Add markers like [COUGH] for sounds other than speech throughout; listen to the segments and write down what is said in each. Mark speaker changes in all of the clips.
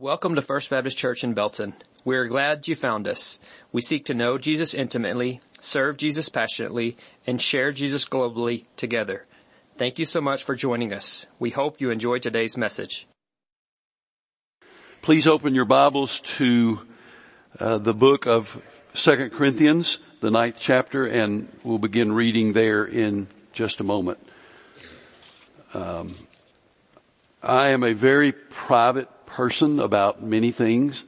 Speaker 1: Welcome to First Baptist Church in Belton. We are glad you found us. We seek to know Jesus intimately, serve Jesus passionately, and share Jesus globally together. Thank you so much for joining us. We hope you enjoy today's message.
Speaker 2: Please open your Bibles to uh, the book of Second Corinthians, the ninth chapter, and we'll begin reading there in just a moment. Um, I am a very private person about many things.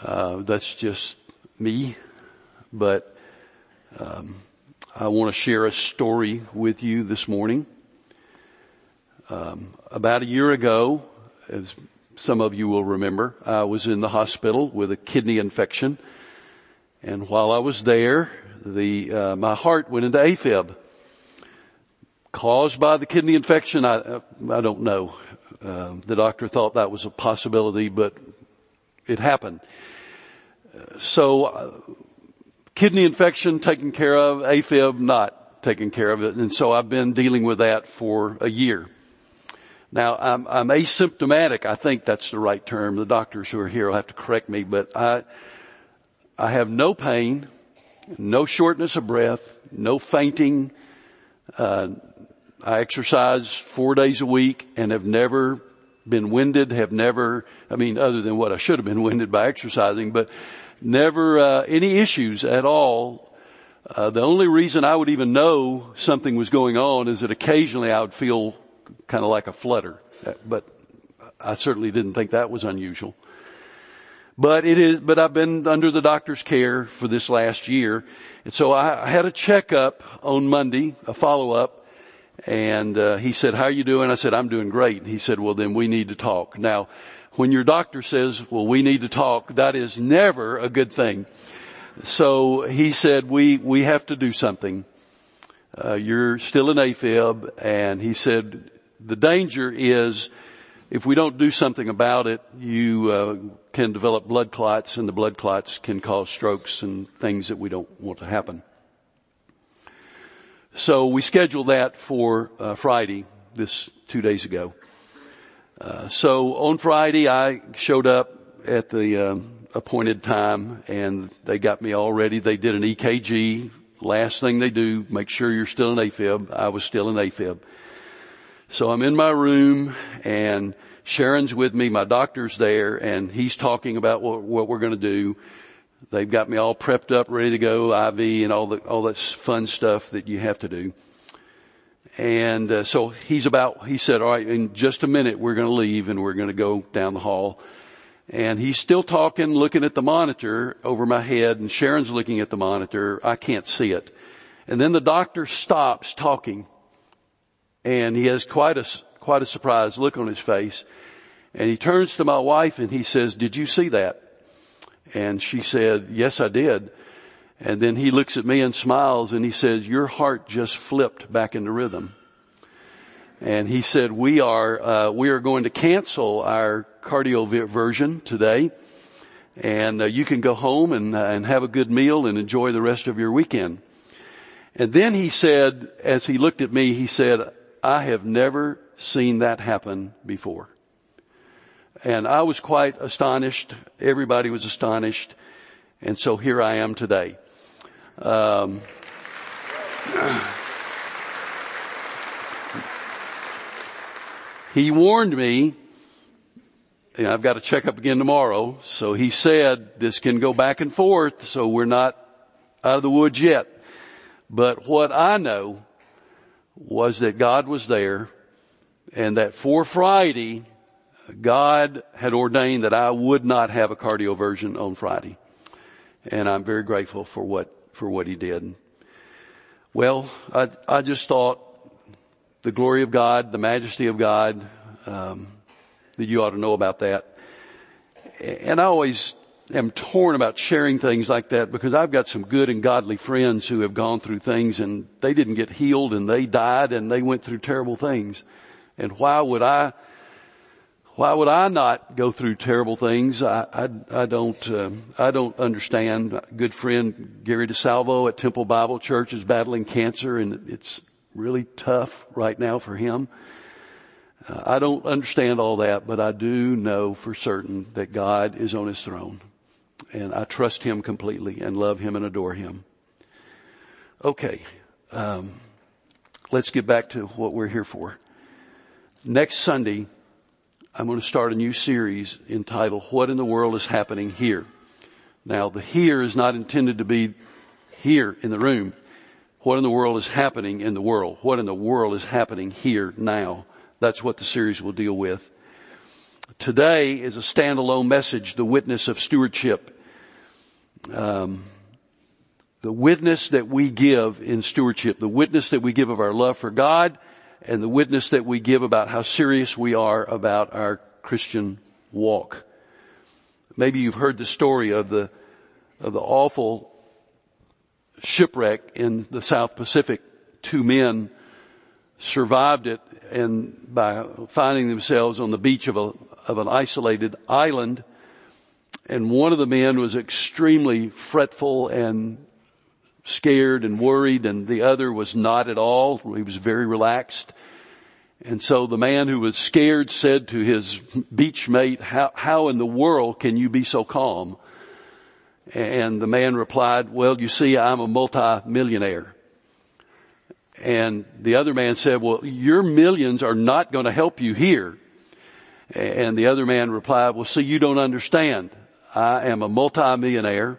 Speaker 2: Uh, that's just me, but um, I want to share a story with you this morning. Um, about a year ago, as some of you will remember, I was in the hospital with a kidney infection, and while I was there, the uh, my heart went into AFib caused by the kidney infection. I I don't know. Um, the doctor thought that was a possibility, but it happened. So, uh, kidney infection taken care of, AFib not taken care of it, and so I've been dealing with that for a year. Now, I'm, I'm asymptomatic. I think that's the right term. The doctors who are here will have to correct me, but I, I have no pain, no shortness of breath, no fainting, uh, I exercise four days a week and have never been winded, have never, I mean, other than what I should have been [LAUGHS] winded by exercising, but never, uh, any issues at all. Uh, the only reason I would even know something was going on is that occasionally I would feel kind of like a flutter, but I certainly didn't think that was unusual. But it is, but I've been under the doctor's care for this last year. And so I had a checkup on Monday, a follow up, and uh, he said, how are you doing? I said, I'm doing great. He said, well then we need to talk. Now, when your doctor says, well we need to talk, that is never a good thing. So he said, we, we have to do something. Uh, you're still an AFib and he said, the danger is if we don't do something about it, you uh, can develop blood clots and the blood clots can cause strokes and things that we don't want to happen. So we scheduled that for uh, Friday, this two days ago. Uh, so on Friday, I showed up at the um, appointed time, and they got me all ready. They did an EKG. Last thing they do, make sure you're still in AFib. I was still in AFib. So I'm in my room, and Sharon's with me. My doctor's there, and he's talking about what, what we're going to do. They've got me all prepped up, ready to go, IV and all the, all that fun stuff that you have to do. And uh, so he's about, he said, all right, in just a minute we're going to leave and we're going to go down the hall. And he's still talking, looking at the monitor over my head and Sharon's looking at the monitor. I can't see it. And then the doctor stops talking and he has quite a, quite a surprised look on his face. And he turns to my wife and he says, did you see that? And she said, yes, I did. And then he looks at me and smiles and he says, your heart just flipped back into rhythm. And he said, we are, uh, we are going to cancel our cardioversion today. And uh, you can go home and, uh, and have a good meal and enjoy the rest of your weekend. And then he said, as he looked at me, he said, I have never seen that happen before. And I was quite astonished. Everybody was astonished. And so here I am today. Um, he warned me, and I've got to check up again tomorrow. So he said this can go back and forth. So we're not out of the woods yet. But what I know was that God was there and that for Friday, God had ordained that I would not have a cardioversion on Friday. And I'm very grateful for what, for what he did. Well, I, I just thought the glory of God, the majesty of God, um, that you ought to know about that. And I always am torn about sharing things like that because I've got some good and godly friends who have gone through things and they didn't get healed and they died and they went through terrible things. And why would I why would I not go through terrible things? I, I, I don't, uh, I don't understand. A good friend Gary DeSalvo at Temple Bible Church is battling cancer and it's really tough right now for him. Uh, I don't understand all that, but I do know for certain that God is on his throne. And I trust him completely and love him and adore him. Okay. Um, let's get back to what we're here for. Next Sunday, I'm going to start a new series entitled What in the World is Happening Here? Now the here is not intended to be here in the room. What in the world is happening in the world? What in the world is happening here now? That's what the series will deal with. Today is a standalone message, the witness of stewardship. Um, the witness that we give in stewardship, the witness that we give of our love for God, and the witness that we give about how serious we are about our Christian walk. Maybe you've heard the story of the, of the awful shipwreck in the South Pacific. Two men survived it and by finding themselves on the beach of a, of an isolated island. And one of the men was extremely fretful and scared and worried and the other was not at all. He was very relaxed. And so the man who was scared said to his beach mate, how, how in the world can you be so calm? And the man replied, well, you see, I'm a multi-millionaire. And the other man said, well, your millions are not going to help you here. And the other man replied, well, see, you don't understand. I am a multi-millionaire.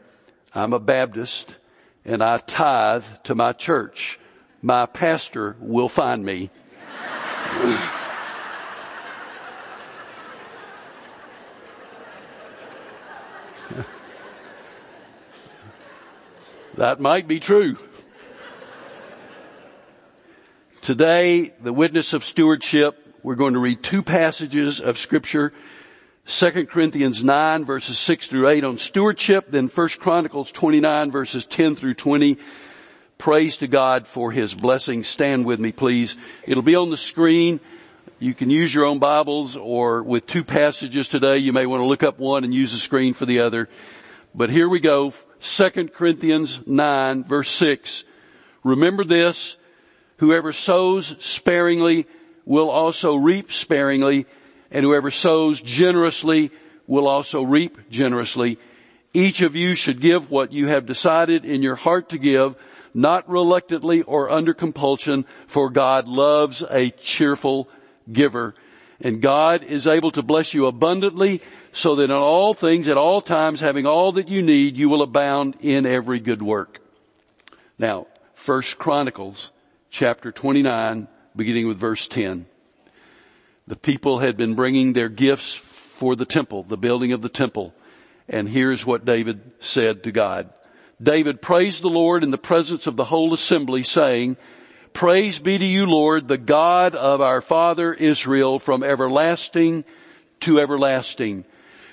Speaker 2: I'm a Baptist and I tithe to my church. My pastor will find me. that might be true. Today, the witness of stewardship, we're going to read two passages of scripture. 2 Corinthians 9 verses 6 through 8 on stewardship, then 1 Chronicles 29 verses 10 through 20. Praise to God for His blessing. Stand with me please. It'll be on the screen. You can use your own Bibles or with two passages today, you may want to look up one and use the screen for the other. But here we go. 2 Corinthians 9 verse 6. Remember this, whoever sows sparingly will also reap sparingly and whoever sows generously will also reap generously. Each of you should give what you have decided in your heart to give, not reluctantly or under compulsion, for God loves a cheerful giver. And God is able to bless you abundantly so that in all things, at all times, having all that you need, you will abound in every good work. Now, First Chronicles chapter 29, beginning with verse 10. The people had been bringing their gifts for the temple, the building of the temple. And here's what David said to God. David praised the Lord in the presence of the whole assembly saying, Praise be to you, Lord, the God of our father Israel from everlasting to everlasting.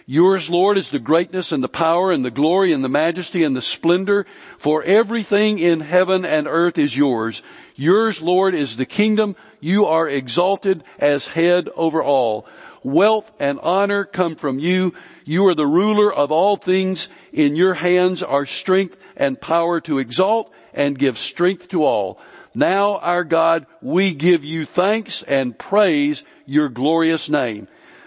Speaker 2: Yours, Lord, is the greatness and the power and the glory and the majesty and the splendor, for everything in heaven and earth is yours. Yours, Lord, is the kingdom. You are exalted as head over all. Wealth and honor come from you. You are the ruler of all things. In your hands are strength and power to exalt and give strength to all. Now, our God, we give you thanks and praise your glorious name.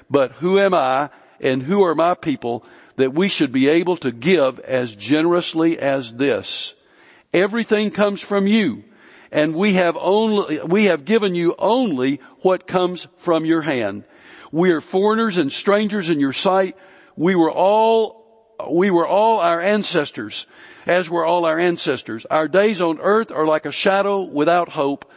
Speaker 2: But who am I and who are my people that we should be able to give as generously as this? Everything comes from you and we have only, we have given you only what comes from your hand. We are foreigners and strangers in your sight. We were all, we were all our ancestors, as were all our ancestors. Our days on earth are like a shadow without hope.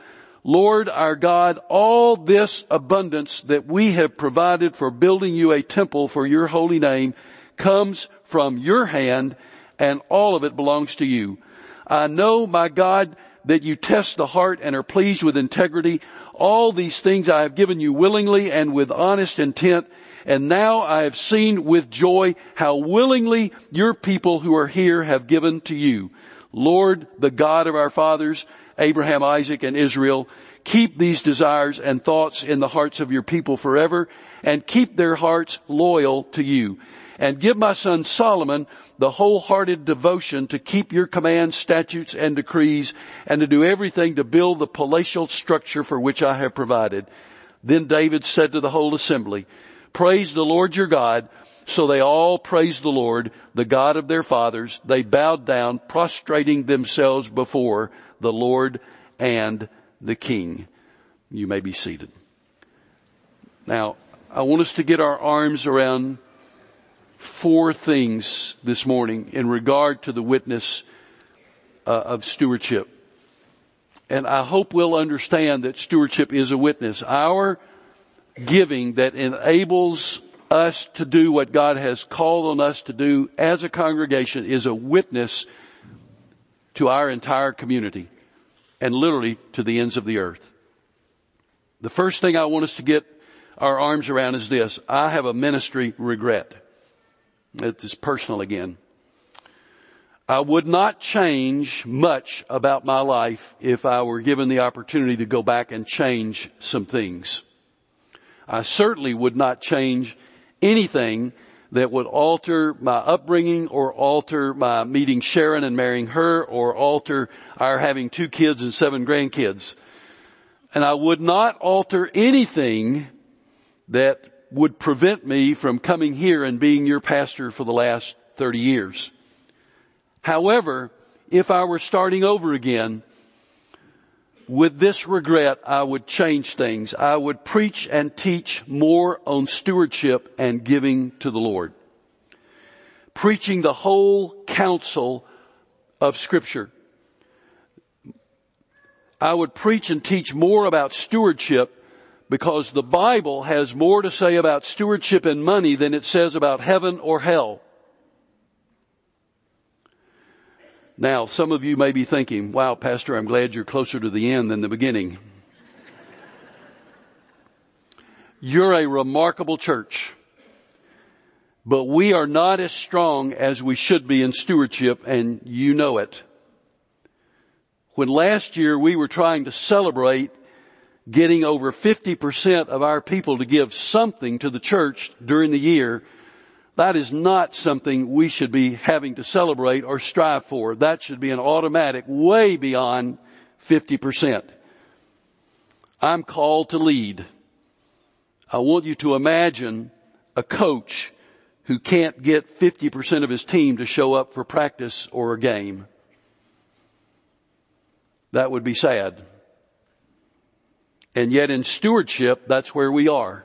Speaker 2: Lord our God, all this abundance that we have provided for building you a temple for your holy name comes from your hand and all of it belongs to you. I know, my God, that you test the heart and are pleased with integrity. All these things I have given you willingly and with honest intent. And now I have seen with joy how willingly your people who are here have given to you. Lord, the God of our fathers, Abraham, Isaac, and Israel, keep these desires and thoughts in the hearts of your people forever and keep their hearts loyal to you and give my son Solomon the wholehearted devotion to keep your commands, statutes, and decrees and to do everything to build the palatial structure for which I have provided. Then David said to the whole assembly, praise the Lord your God. So they all praised the Lord, the God of their fathers. They bowed down, prostrating themselves before the Lord and the King. You may be seated. Now, I want us to get our arms around four things this morning in regard to the witness uh, of stewardship. And I hope we'll understand that stewardship is a witness. Our giving that enables us to do what God has called on us to do as a congregation is a witness to our entire community and literally to the ends of the earth. The first thing I want us to get our arms around is this. I have a ministry regret. It is personal again. I would not change much about my life if I were given the opportunity to go back and change some things. I certainly would not change anything that would alter my upbringing or alter my meeting Sharon and marrying her or alter our having two kids and seven grandkids. And I would not alter anything that would prevent me from coming here and being your pastor for the last 30 years. However, if I were starting over again, with this regret, I would change things. I would preach and teach more on stewardship and giving to the Lord. Preaching the whole counsel of scripture. I would preach and teach more about stewardship because the Bible has more to say about stewardship and money than it says about heaven or hell. Now, some of you may be thinking, wow, Pastor, I'm glad you're closer to the end than the beginning. You're a remarkable church, but we are not as strong as we should be in stewardship and you know it. When last year we were trying to celebrate getting over 50% of our people to give something to the church during the year, that is not something we should be having to celebrate or strive for. That should be an automatic way beyond 50%. I'm called to lead. I want you to imagine a coach who can't get 50% of his team to show up for practice or a game. That would be sad. And yet in stewardship, that's where we are.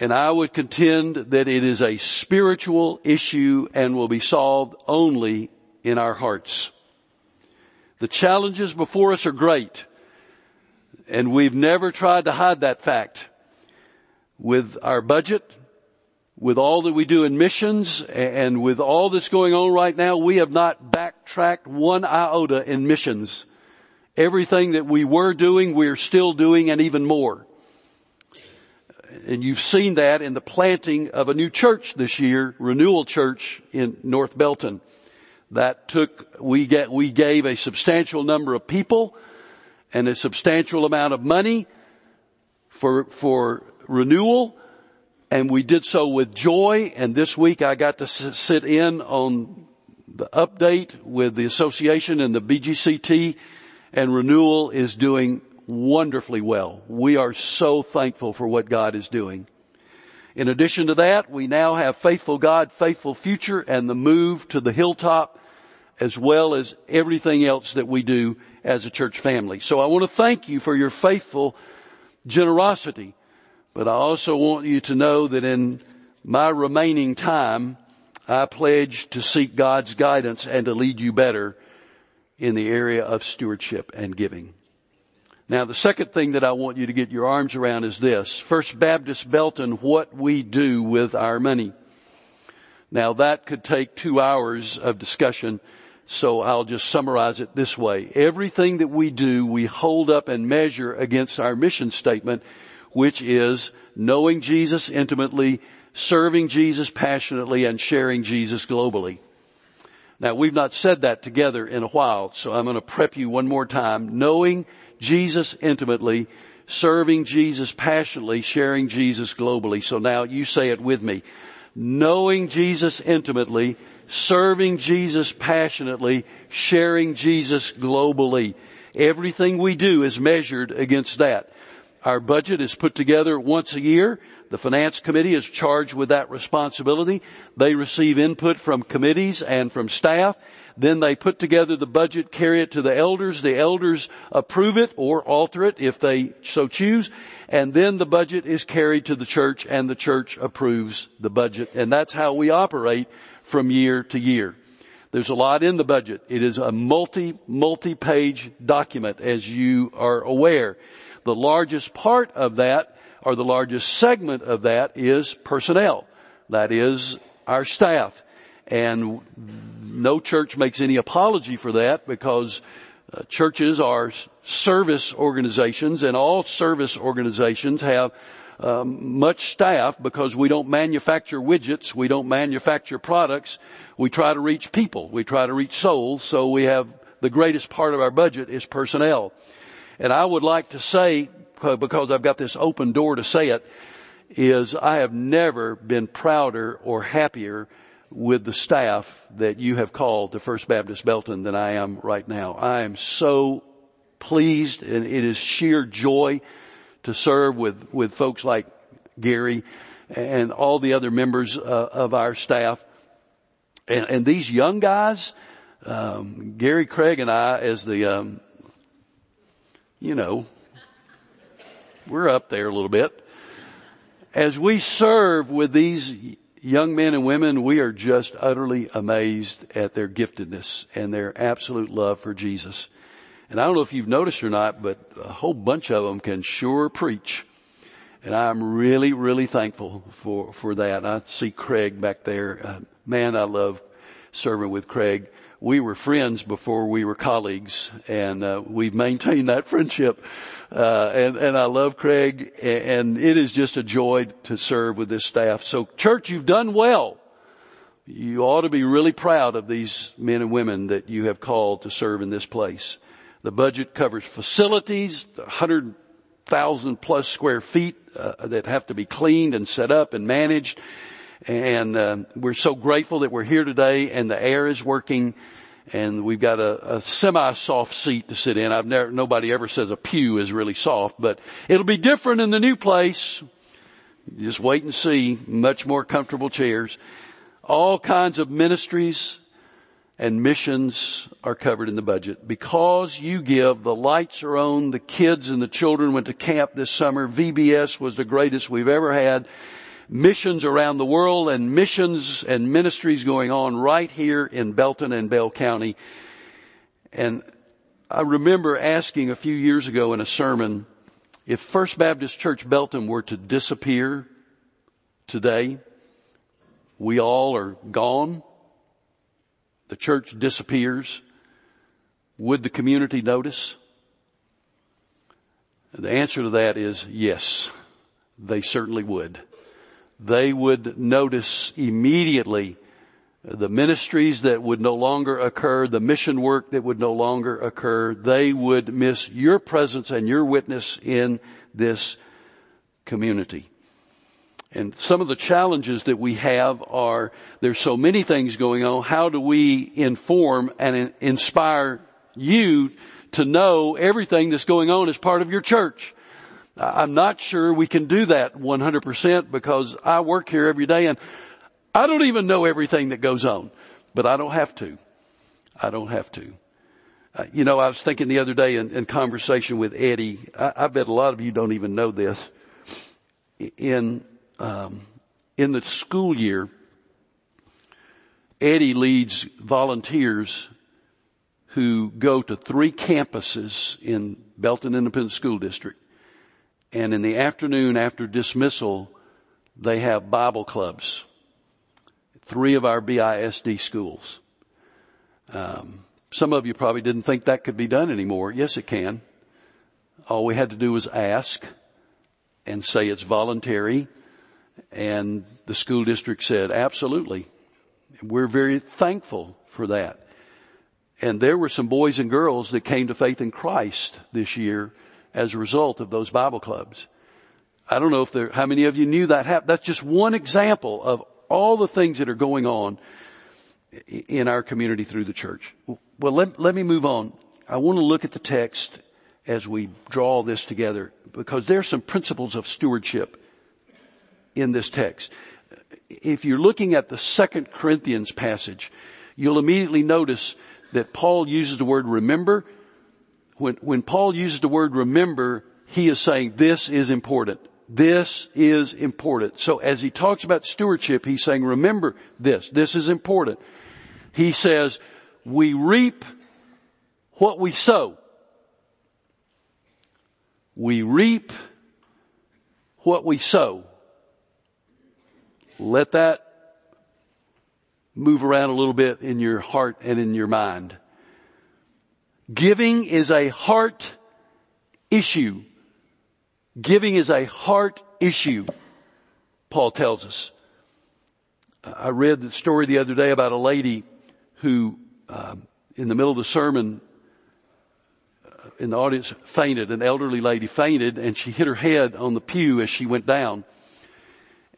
Speaker 2: And I would contend that it is a spiritual issue and will be solved only in our hearts. The challenges before us are great. And we've never tried to hide that fact. With our budget, with all that we do in missions, and with all that's going on right now, we have not backtracked one iota in missions. Everything that we were doing, we're still doing and even more. And you've seen that in the planting of a new church this year, Renewal Church in North Belton. That took, we get, we gave a substantial number of people and a substantial amount of money for, for renewal. And we did so with joy. And this week I got to sit in on the update with the association and the BGCT and renewal is doing wonderfully well. We are so thankful for what God is doing. In addition to that, we now have Faithful God, Faithful Future and the move to the hilltop as well as everything else that we do as a church family. So I want to thank you for your faithful generosity, but I also want you to know that in my remaining time, I pledge to seek God's guidance and to lead you better in the area of stewardship and giving. Now the second thing that I want you to get your arms around is this. First Baptist Belton, what we do with our money. Now that could take two hours of discussion, so I'll just summarize it this way. Everything that we do, we hold up and measure against our mission statement, which is knowing Jesus intimately, serving Jesus passionately, and sharing Jesus globally. Now we've not said that together in a while, so I'm going to prep you one more time. Knowing Jesus intimately, serving Jesus passionately, sharing Jesus globally. So now you say it with me. Knowing Jesus intimately, serving Jesus passionately, sharing Jesus globally. Everything we do is measured against that. Our budget is put together once a year. The finance committee is charged with that responsibility. They receive input from committees and from staff. Then they put together the budget, carry it to the elders. The elders approve it or alter it if they so choose. And then the budget is carried to the church and the church approves the budget. And that's how we operate from year to year. There's a lot in the budget. It is a multi, multi-page document as you are aware. The largest part of that or the largest segment of that is personnel. That is our staff. And no church makes any apology for that because uh, churches are service organizations and all service organizations have um, much staff because we don't manufacture widgets, we don't manufacture products. We try to reach people, we try to reach souls. So we have the greatest part of our budget is personnel. And I would like to say, uh, because I've got this open door to say it, is I have never been prouder or happier with the staff that you have called to First Baptist Belton than I am right now. I am so pleased and it is sheer joy to serve with, with folks like Gary and all the other members uh, of our staff. And, and these young guys, um, Gary Craig and I as the, um, you know, we're up there a little bit. As we serve with these young men and women, we are just utterly amazed at their giftedness and their absolute love for Jesus. And I don't know if you've noticed or not, but a whole bunch of them can sure preach. And I'm really, really thankful for, for that. I see Craig back there. Uh, man, I love serving with Craig. We were friends before we were colleagues and, uh, we've maintained that [LAUGHS] friendship uh, and, and I love Craig and it is just a joy to serve with this staff. So church, you've done well. You ought to be really proud of these men and women that you have called to serve in this place. The budget covers facilities, 100,000 plus square feet uh, that have to be cleaned and set up and managed. And uh, we're so grateful that we're here today and the air is working and we've got a, a semi-soft seat to sit in. I've never, nobody ever says a pew is really soft, but it'll be different in the new place. Just wait and see. Much more comfortable chairs. All kinds of ministries and missions are covered in the budget. Because you give, the lights are on, the kids and the children went to camp this summer. VBS was the greatest we've ever had missions around the world and missions and ministries going on right here in Belton and Bell County. And I remember asking a few years ago in a sermon, if First Baptist Church Belton were to disappear today, we all are gone, the church disappears, would the community notice? The answer to that is yes, they certainly would they would notice immediately the ministries that would no longer occur, the mission work that would no longer occur. They would miss your presence and your witness in this community. And some of the challenges that we have are there's so many things going on. How do we inform and inspire you to know everything that's going on as part of your church? I'm not sure we can do that 100% because I work here every day and I don't even know everything that goes on, but I don't have to. I don't have to. Uh, you know, I was thinking the other day in, in conversation with Eddie. I, I, bet a lot of you don't even know this. In um, in the school year, Eddie leads volunteers who go to three campuses in Belton Independent School District and in the afternoon after dismissal, they have Bible clubs. Three of our BISD schools. Um, some of you probably didn't think that could be done anymore. Yes, it can. All we had to do was ask and say it's voluntary. And the school district said, absolutely. We're very thankful for that. And there were some boys and girls that came to faith in Christ this year as a result of those Bible clubs. I don't know if there, how many of you knew that happened. That's just one example of all the things that are going on in our community through the church. Well, let, let me move on. I want to look at the text as we draw this together because there are some principles of stewardship in this text. If you're looking at the second Corinthians passage, you'll immediately notice that Paul uses the word remember. When, when Paul uses the word remember, he is saying this is important. This is important. So as he talks about stewardship, he's saying remember this. This is important. He says, we reap what we sow. We reap what we sow. Let that move around a little bit in your heart and in your mind. Giving is a heart issue. Giving is a heart issue, Paul tells us. I read the story the other day about a lady who, um, in the middle of the sermon, uh, in the audience fainted. An elderly lady fainted and she hit her head on the pew as she went down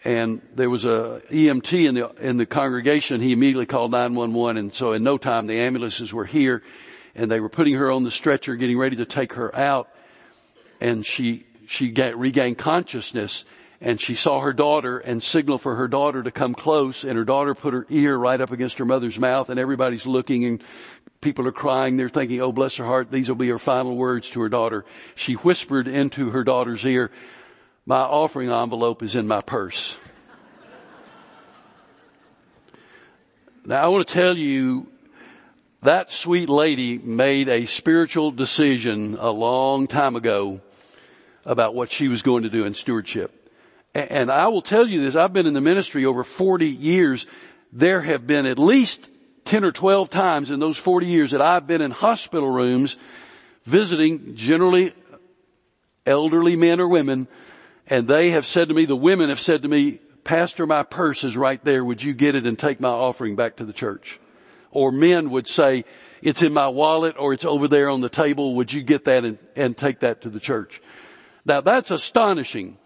Speaker 2: and there was a EMT in the in the congregation. He immediately called 911, and so in no time the ambulances were here, and they were putting her on the stretcher, getting ready to take her out, and she she regained consciousness, and she saw her daughter and signaled for her daughter to come close, and her daughter put her ear right up against her mother's mouth, and everybody's looking and. People are crying. They're thinking, oh, bless her heart. These will be her final words to her daughter. She whispered into her daughter's ear, my offering envelope is in my purse. Now I want to tell you that sweet lady made a spiritual decision a long time ago about what she was going to do in stewardship. And I will tell you this, I've been in the ministry over 40 years. There have been at least 10 or 12 times in those 40 years that I've been in hospital rooms visiting generally elderly men or women and they have said to me, the women have said to me, Pastor, my purse is right there. Would you get it and take my offering back to the church? Or men would say, it's in my wallet or it's over there on the table. Would you get that and, and take that to the church? Now that's astonishing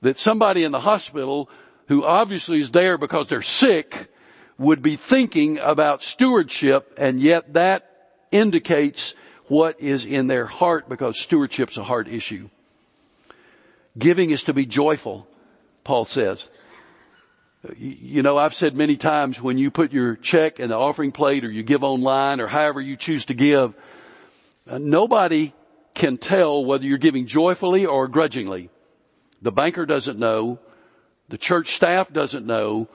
Speaker 2: that somebody in the hospital who obviously is there because they're sick would be thinking about stewardship and yet that indicates what is in their heart because stewardship's a heart issue. Giving is to be joyful, Paul says. You know, I've said many times when you put your check in the offering plate or you give online or however you choose to give, uh, nobody can tell whether you're giving joyfully or grudgingly. The banker doesn't know. The church staff doesn't know.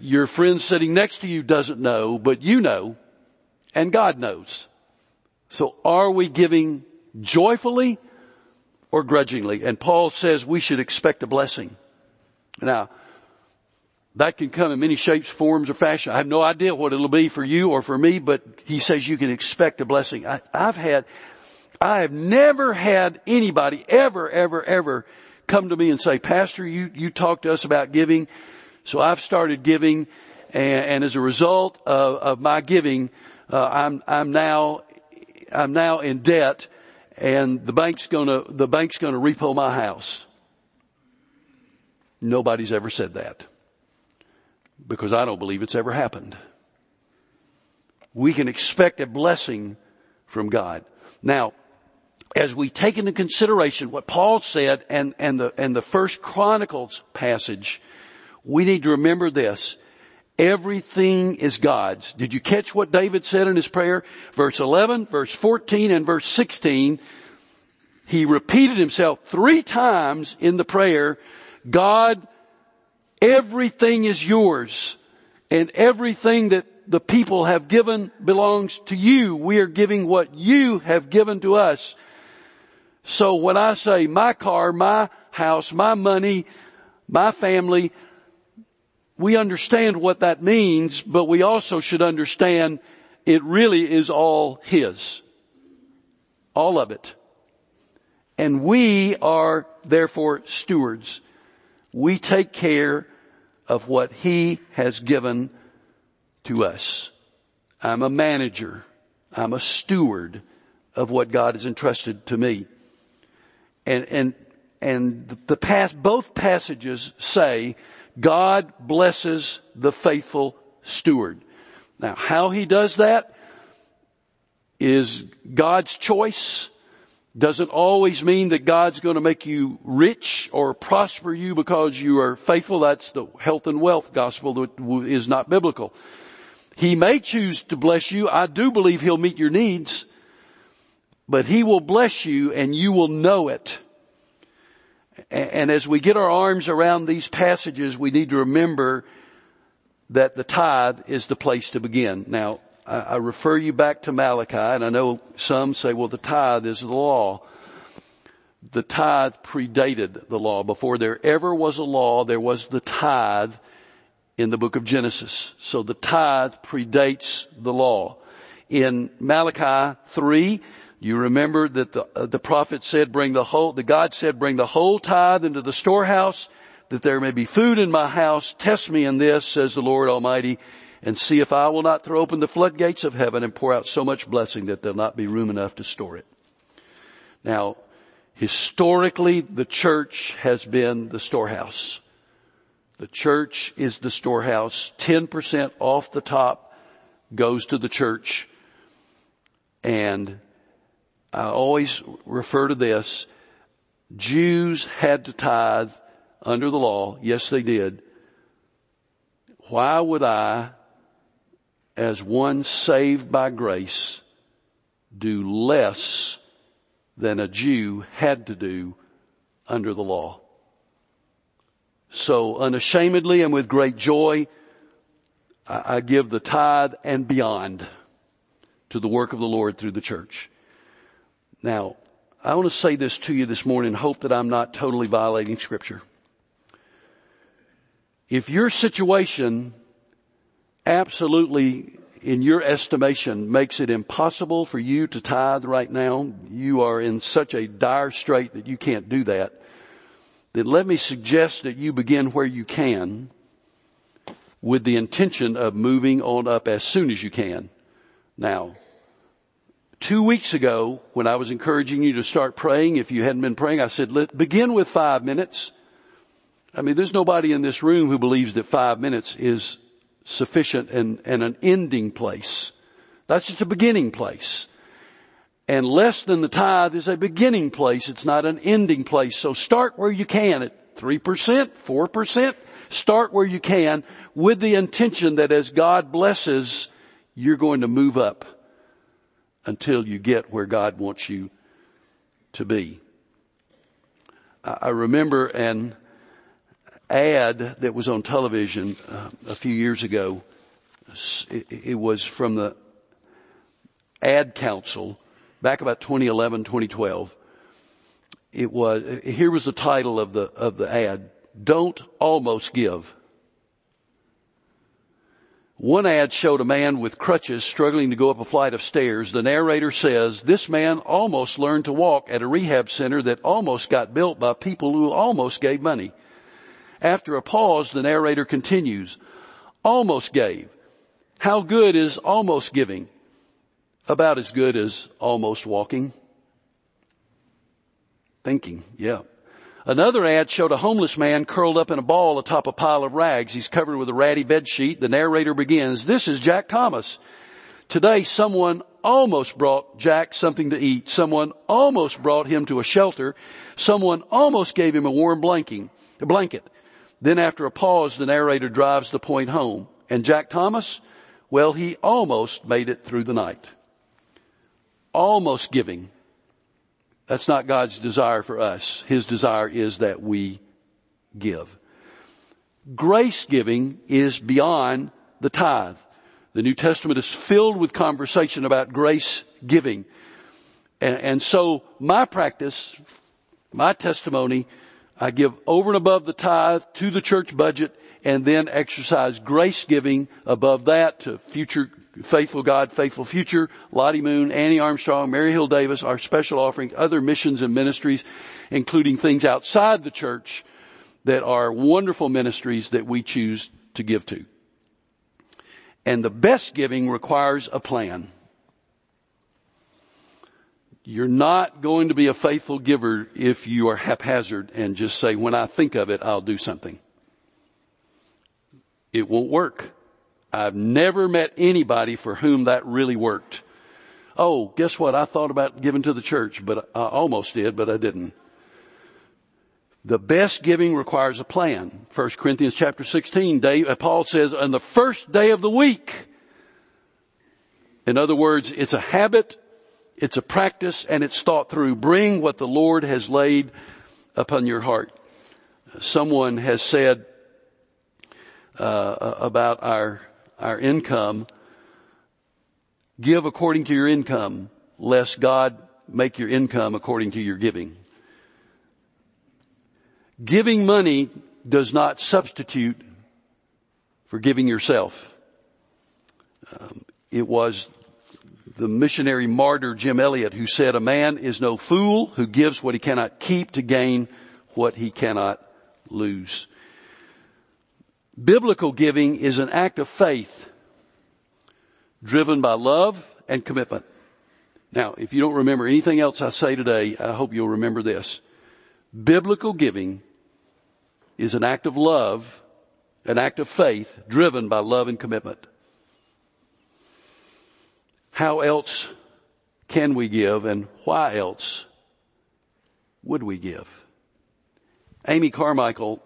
Speaker 2: Your friend sitting next to you doesn't know, but you know and God knows. So are we giving joyfully or grudgingly. And Paul says we should expect a blessing. Now, that can come in many shapes, forms, or fashion. I have no idea what it'll be for you or for me, but he says you can expect a blessing. I, I've had, I have never had anybody ever, ever, ever come to me and say, Pastor, you, you talked to us about giving. So I've started giving and, and as a result of, of my giving, uh, I'm, I'm now, I'm now in debt and the bank's gonna, the bank's gonna repo my house. Nobody's ever said that. Because I don't believe it's ever happened. We can expect a blessing from God. Now, as we take into consideration what Paul said and, and the, and the first Chronicles passage, we need to remember this. Everything is God's. Did you catch what David said in his prayer? Verse 11, verse 14, and verse 16. He repeated himself three times in the prayer, God, everything is yours and everything that the people have given belongs to you. We are giving what you have given to us. So when I say my car, my house, my money, my family, we understand what that means, but we also should understand it really is all His. All of it. And we are therefore stewards. We take care of what He has given to us. I'm a manager. I'm a steward of what God has entrusted to me. And, and, and the past, both passages say God blesses the faithful steward. Now how he does that is God's choice. Doesn't always mean that God's going to make you rich or prosper you because you are faithful. That's the health and wealth gospel that is not biblical. He may choose to bless you. I do believe He'll meet your needs, but He will bless you and you will know it. And as we get our arms around these passages, we need to remember that the tithe is the place to begin. Now, I refer you back to Malachi, and I know some say, well, the tithe is the law. The tithe predated the law. Before there ever was a law, there was the tithe in the book of Genesis. So the tithe predates the law. In Malachi 3, you remember that the, uh, the prophet said, bring the whole, the God said, bring the whole tithe into the storehouse that there may be food in my house. Test me in this, says the Lord Almighty, and see if I will not throw open the floodgates of heaven and pour out so much blessing that there'll not be room enough to store it. Now, historically, the church has been the storehouse. The church is the storehouse. 10% off the top goes to the church. And I always refer to this. Jews had to tithe under the law. Yes, they did. Why would I, as one saved by grace, do less than a Jew had to do under the law? So unashamedly and with great joy, I give the tithe and beyond to the work of the Lord through the church. Now, I want to say this to you this morning, hope that I'm not totally violating scripture. If your situation absolutely, in your estimation, makes it impossible for you to tithe right now, you are in such a dire strait that you can't do that, then let me suggest that you begin where you can with the intention of moving on up as soon as you can. Now, Two weeks ago, when I was encouraging you to start praying, if you hadn't been praying, I said, let begin with five minutes. I mean, there's nobody in this room who believes that five minutes is sufficient and, and an ending place. That's just a beginning place. And less than the tithe is a beginning place. It's not an ending place. So start where you can at 3%, 4%. Start where you can with the intention that as God blesses, you're going to move up until you get where God wants you to be. I remember an ad that was on television uh, a few years ago. It, it was from the ad council back about 2011, 2012. It was, here was the title of the, of the ad. Don't almost give. One ad showed a man with crutches struggling to go up a flight of stairs. The narrator says, this man almost learned to walk at a rehab center that almost got built by people who almost gave money. After a pause, the narrator continues, almost gave. How good is almost giving? About as good as almost walking. Thinking, yeah. Another ad showed a homeless man curled up in a ball atop a pile of rags. He's covered with a ratty bed sheet. The narrator begins, this is Jack Thomas. Today someone almost brought Jack something to eat. Someone almost brought him to a shelter. Someone almost gave him a warm blanket. Then after a pause, the narrator drives the point home. And Jack Thomas? Well, he almost made it through the night. Almost giving that's not God's desire for us. His desire is that we give. Grace giving is beyond the tithe. The New Testament is filled with conversation about grace giving. And, and, so my practice, my testimony, I give over and above the tithe to the church budget and then exercise grace giving above that to future Faithful God, Faithful Future, Lottie Moon, Annie Armstrong, Mary Hill Davis, our special offering, other missions and ministries, including things outside the church that are wonderful ministries that we choose to give to. And the best giving requires a plan. You're not going to be a faithful giver if you are haphazard and just say, when I think of it, I'll do something. It won't work. I've never met anybody for whom that really worked. Oh, guess what? I thought about giving to the church, but I almost did, but I didn't. The best giving requires a plan. 1 Corinthians chapter 16, Dave, uh, Paul says, on the first day of the week. In other words, it's a habit, it's a practice, and it's thought through. Bring what the Lord has laid upon your heart. Someone has said uh, about our our income, give according to your income, lest God make your income according to your giving. Giving money does not substitute for giving yourself. Um, it was the missionary martyr Jim Elliot who said, a man is no fool who gives what he cannot keep to gain what he cannot lose. Biblical giving is an act of faith driven by love and commitment. Now, if you don't remember anything else I say today, I hope you'll remember this. Biblical giving is an act of love, an act of faith driven by love and commitment. How else can we give and why else would we give? Amy Carmichael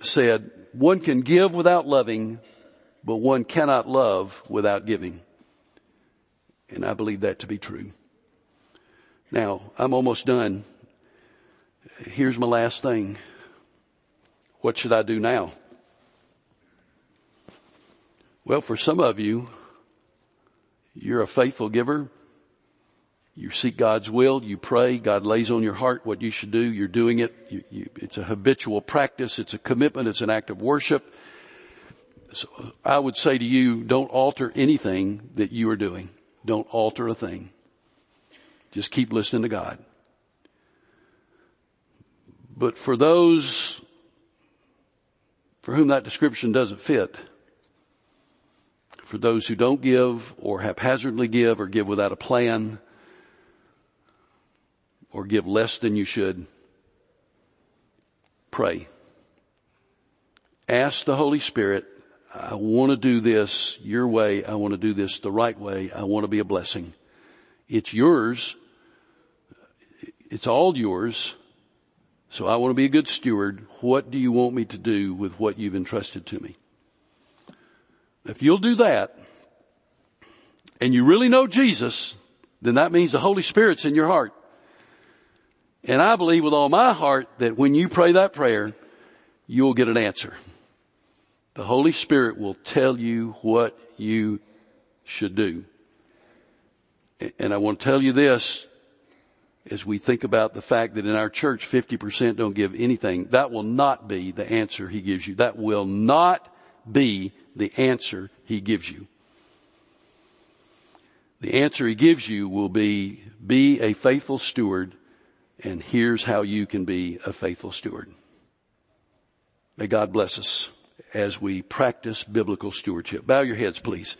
Speaker 2: said, one can give without loving, but one cannot love without giving. And I believe that to be true. Now, I'm almost done. Here's my last thing. What should I do now? Well, for some of you, you're a faithful giver. You seek God's will. You pray. God lays on your heart what you should do. You're doing it. You, you, it's a habitual practice. It's a commitment. It's an act of worship. So uh, I would say to you, don't alter anything that you are doing. Don't alter a thing. Just keep listening to God. But for those for whom that description doesn't fit, for those who don't give or haphazardly give or give without a plan, or give less than you should, pray. Ask the Holy Spirit, I want to do this your way. I want to do this the right way. I want to be a blessing. It's yours. It's all yours. So I want to be a good steward. What do you want me to do with what you've entrusted to me? If you'll do that, and you really know Jesus, then that means the Holy Spirit's in your heart. And I believe with all my heart that when you pray that prayer, you'll get an answer. The Holy Spirit will tell you what you should do. And I want to tell you this as we think about the fact that in our church 50% don't give anything. That will not be the answer he gives you. That will not be the answer he gives you. The answer he gives you will be, be a faithful steward and here's how you can be a faithful steward. May God bless us as we practice biblical stewardship. Bow your heads, please.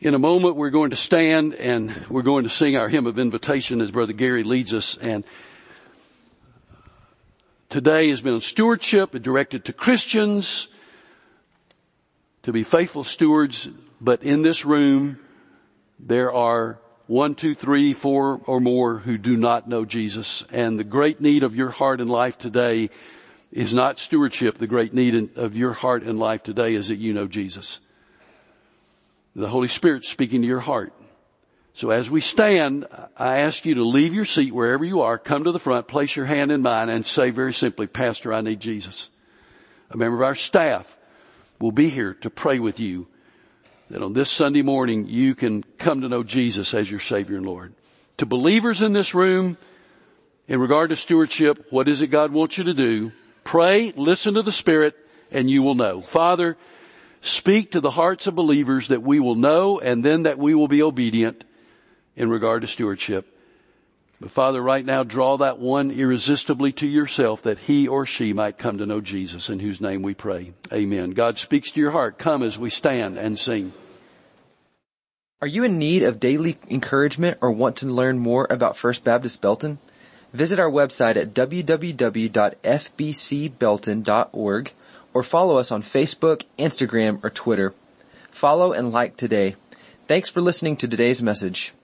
Speaker 2: In a moment, we're going to stand and we're going to sing our hymn of invitation as Brother Gary leads us. And today has been on stewardship directed to Christians to be faithful stewards, but in this room, there are one, two, three, four or more who do not know Jesus. And the great need of your heart and life today is not stewardship. The great need of your heart and life today is that you know Jesus. The Holy Spirit speaking to your heart. So as we stand, I ask you to leave your seat wherever you are, come to the front, place your hand in mine and say very simply, Pastor, I need Jesus. A member of our staff will be here to pray with you that on this Sunday morning you can come to know Jesus as your Savior and Lord. To believers in this room, in regard to stewardship, what is it God wants you to do? Pray, listen to the Spirit, and you will know. Father, speak to the hearts of believers that we will know and then that we will be obedient in regard to stewardship. But Father, right now draw that one irresistibly to yourself that he or she might come to know Jesus in whose name we pray. Amen. God speaks to your heart. Come as we stand and sing.
Speaker 1: Are you in need of daily encouragement or want to learn more about First Baptist Belton? Visit our website at www.fbcbelton.org or follow us on Facebook, Instagram, or Twitter. Follow and like today. Thanks for listening to today's message.